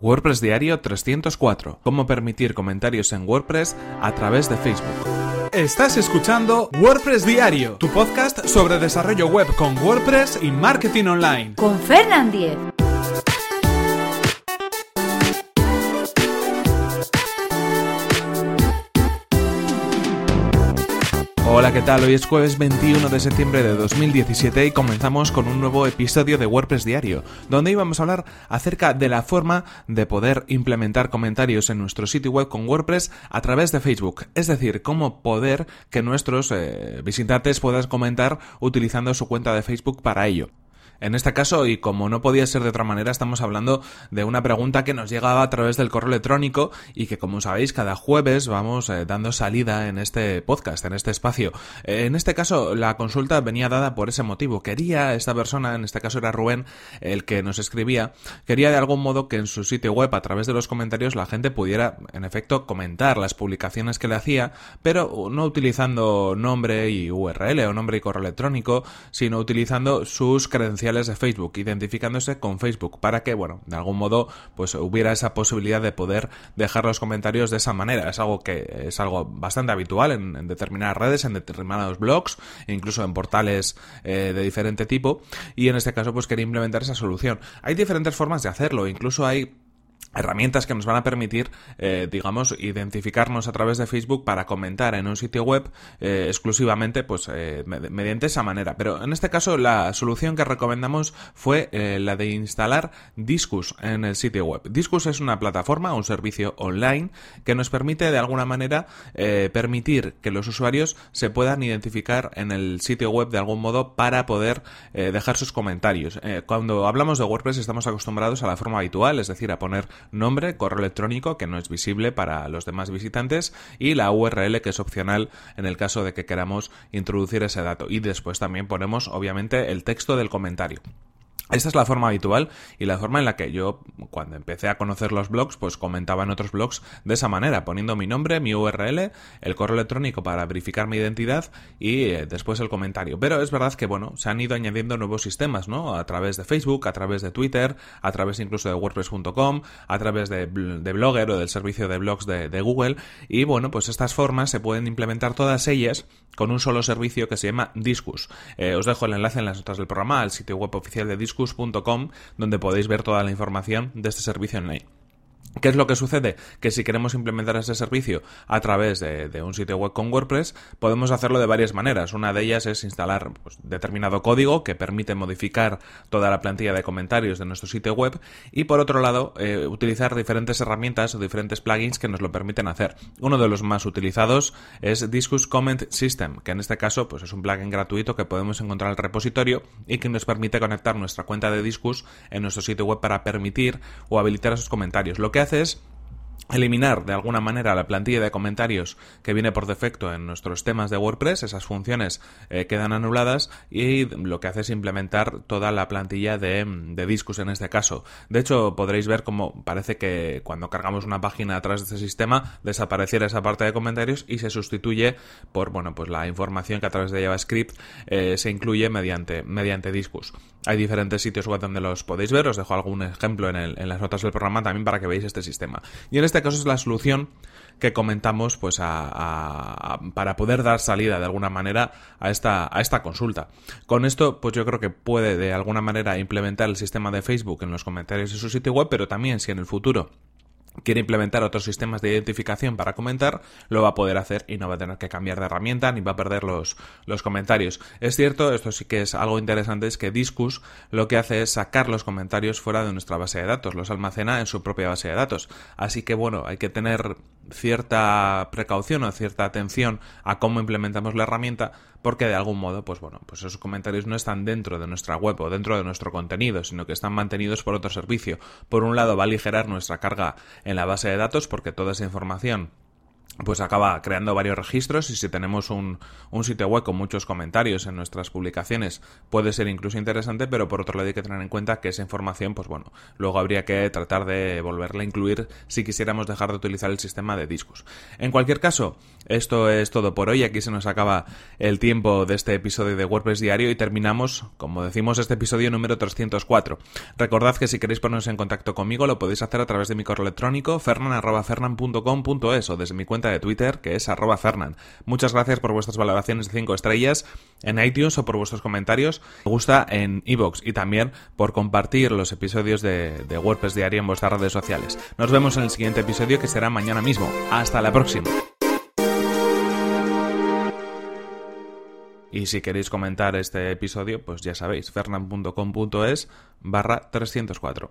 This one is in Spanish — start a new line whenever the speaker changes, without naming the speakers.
WordPress Diario 304. Cómo permitir comentarios en WordPress a través de Facebook.
Estás escuchando WordPress Diario, tu podcast sobre desarrollo web con WordPress y marketing online.
Con Fernand Diez.
Hola, ¿qué tal? Hoy es jueves 21 de septiembre de 2017 y comenzamos con un nuevo episodio de WordPress Diario, donde íbamos a hablar acerca de la forma de poder implementar comentarios en nuestro sitio web con WordPress a través de Facebook, es decir, cómo poder que nuestros eh, visitantes puedan comentar utilizando su cuenta de Facebook para ello. En este caso, y como no podía ser de otra manera, estamos hablando de una pregunta que nos llegaba a través del correo electrónico y que, como sabéis, cada jueves vamos eh, dando salida en este podcast, en este espacio. Eh, en este caso, la consulta venía dada por ese motivo. Quería esta persona, en este caso era Rubén, el que nos escribía, quería de algún modo que en su sitio web, a través de los comentarios, la gente pudiera, en efecto, comentar las publicaciones que le hacía, pero no utilizando nombre y URL o nombre y correo electrónico, sino utilizando sus credenciales de Facebook, identificándose con Facebook para que, bueno, de algún modo, pues hubiera esa posibilidad de poder dejar los comentarios de esa manera. Es algo que es algo bastante habitual en, determinadas redes, en determinados blogs, incluso en portales eh, de diferente tipo. Y en este caso, pues quería implementar esa solución. Hay diferentes formas de hacerlo, incluso hay herramientas que nos van a permitir, eh, digamos, identificarnos a través de Facebook para comentar en un sitio web eh, exclusivamente, pues, eh, mediante esa manera. Pero en este caso, la solución que recomendamos fue la de instalar Discus en el sitio web. Discus es una plataforma, un servicio online que nos permite, de alguna manera, permitir que los usuarios se puedan identificar en el sitio web de algún modo para poder dejar sus comentarios. cuando hablamos de WordPress estamos acostumbrados a la forma habitual, es decir, a poner nombre, correo electrónico que no es visible para los demás visitantes y la URL que es opcional en el caso de que queramos introducir ese dato. Y después también ponemos obviamente el texto del comentario. Esta es la forma habitual y la forma en la que yo, cuando empecé a conocer los blogs, pues comentaba en otros blogs de esa manera, poniendo mi nombre, mi URL, el correo electrónico para verificar mi identidad y eh, después el comentario. Pero es verdad que, bueno, se han ido añadiendo nuevos sistemas, ¿no? A través de Facebook, a través de Twitter, a través incluso de WordPress.com, a través de, Blogger o del servicio de blogs de, de Google. Y bueno, pues estas formas se pueden implementar todas ellas con un solo servicio que se llama Discus. Eh, os dejo el enlace en las notas del programa al sitio web oficial de Discus donde podéis ver toda la información de este servicio online. ¿Qué es lo que sucede? Que si queremos implementar ese servicio a través de, un sitio web con WordPress, podemos hacerlo de varias maneras. Una de ellas es instalar pues, determinado código que permite modificar toda la plantilla de comentarios de nuestro sitio web y por otro lado eh, utilizar diferentes herramientas o diferentes plugins que nos lo permiten hacer. Uno de los más utilizados es Discus Comment System, que en este caso pues, es un plugin gratuito que podemos encontrar en el repositorio y que nos permite conectar nuestra cuenta de Discus en nuestro sitio web para permitir o habilitar esos comentarios. Haces eliminar de alguna manera la plantilla de comentarios que viene por defecto en nuestros temas de WordPress, esas funciones eh, quedan anuladas y lo que hace es implementar toda la plantilla de, de Discus en este caso. De hecho, podréis ver cómo parece que cuando cargamos una página atrás de este sistema desapareciera esa parte de comentarios y se sustituye por bueno pues la información que a través de JavaScript eh, se incluye mediante, mediante. Hay diferentes sitios web donde los podéis ver, os dejo algún ejemplo en, las notas del programa también para que veáis este sistema. Y en este caso es la solución que comentamos pues para poder dar salida de alguna manera a esta, a esta consulta. Con esto, pues yo creo que puede de alguna manera implementar el sistema de Facebook en los comentarios de su sitio web, pero también si en el futuro quiere implementar otros sistemas de identificación para comentar, lo va a poder hacer y no va a tener que cambiar de herramienta ni va a perder los, los comentarios. Es cierto, esto sí que es algo interesante, es que Discus lo que hace es sacar los comentarios fuera de nuestra base de datos, los almacena en su propia base de datos. Así que bueno, hay que tener cierta precaución o cierta atención a cómo implementamos la herramienta porque de algún modo, pues bueno, pues esos comentarios no están dentro de nuestra web o dentro de nuestro contenido, sino que están mantenidos por otro servicio. Por un lado va a aligerar nuestra carga en la base de datos porque toda esa información pues acaba creando varios registros y si tenemos un, un, sitio web con muchos comentarios en nuestras publicaciones puede ser incluso interesante, pero por otro lado hay que tener en cuenta que esa información, pues bueno, luego habría que tratar de volverla a incluir si quisiéramos dejar de utilizar el sistema de discos. En cualquier caso, esto es todo por hoy, aquí se nos acaba el tiempo de este episodio de WordPress Diario y terminamos, como decimos, este episodio número 304. Recordad que si queréis poneros en contacto conmigo lo podéis hacer a través de mi correo electrónico fernan.fernan.com.es o desde mi cuenta de Twitter, que es arroba Fernan. Muchas gracias por vuestras valoraciones de 5 estrellas en iTunes o por vuestros comentarios. Me gusta en iVoox y también por compartir los episodios de, de WordPress Diario en vuestras redes sociales. Nos vemos en el siguiente episodio que será mañana mismo. Hasta la próxima. Y si queréis comentar este episodio, pues ya sabéis, fernan.com.es barra 304.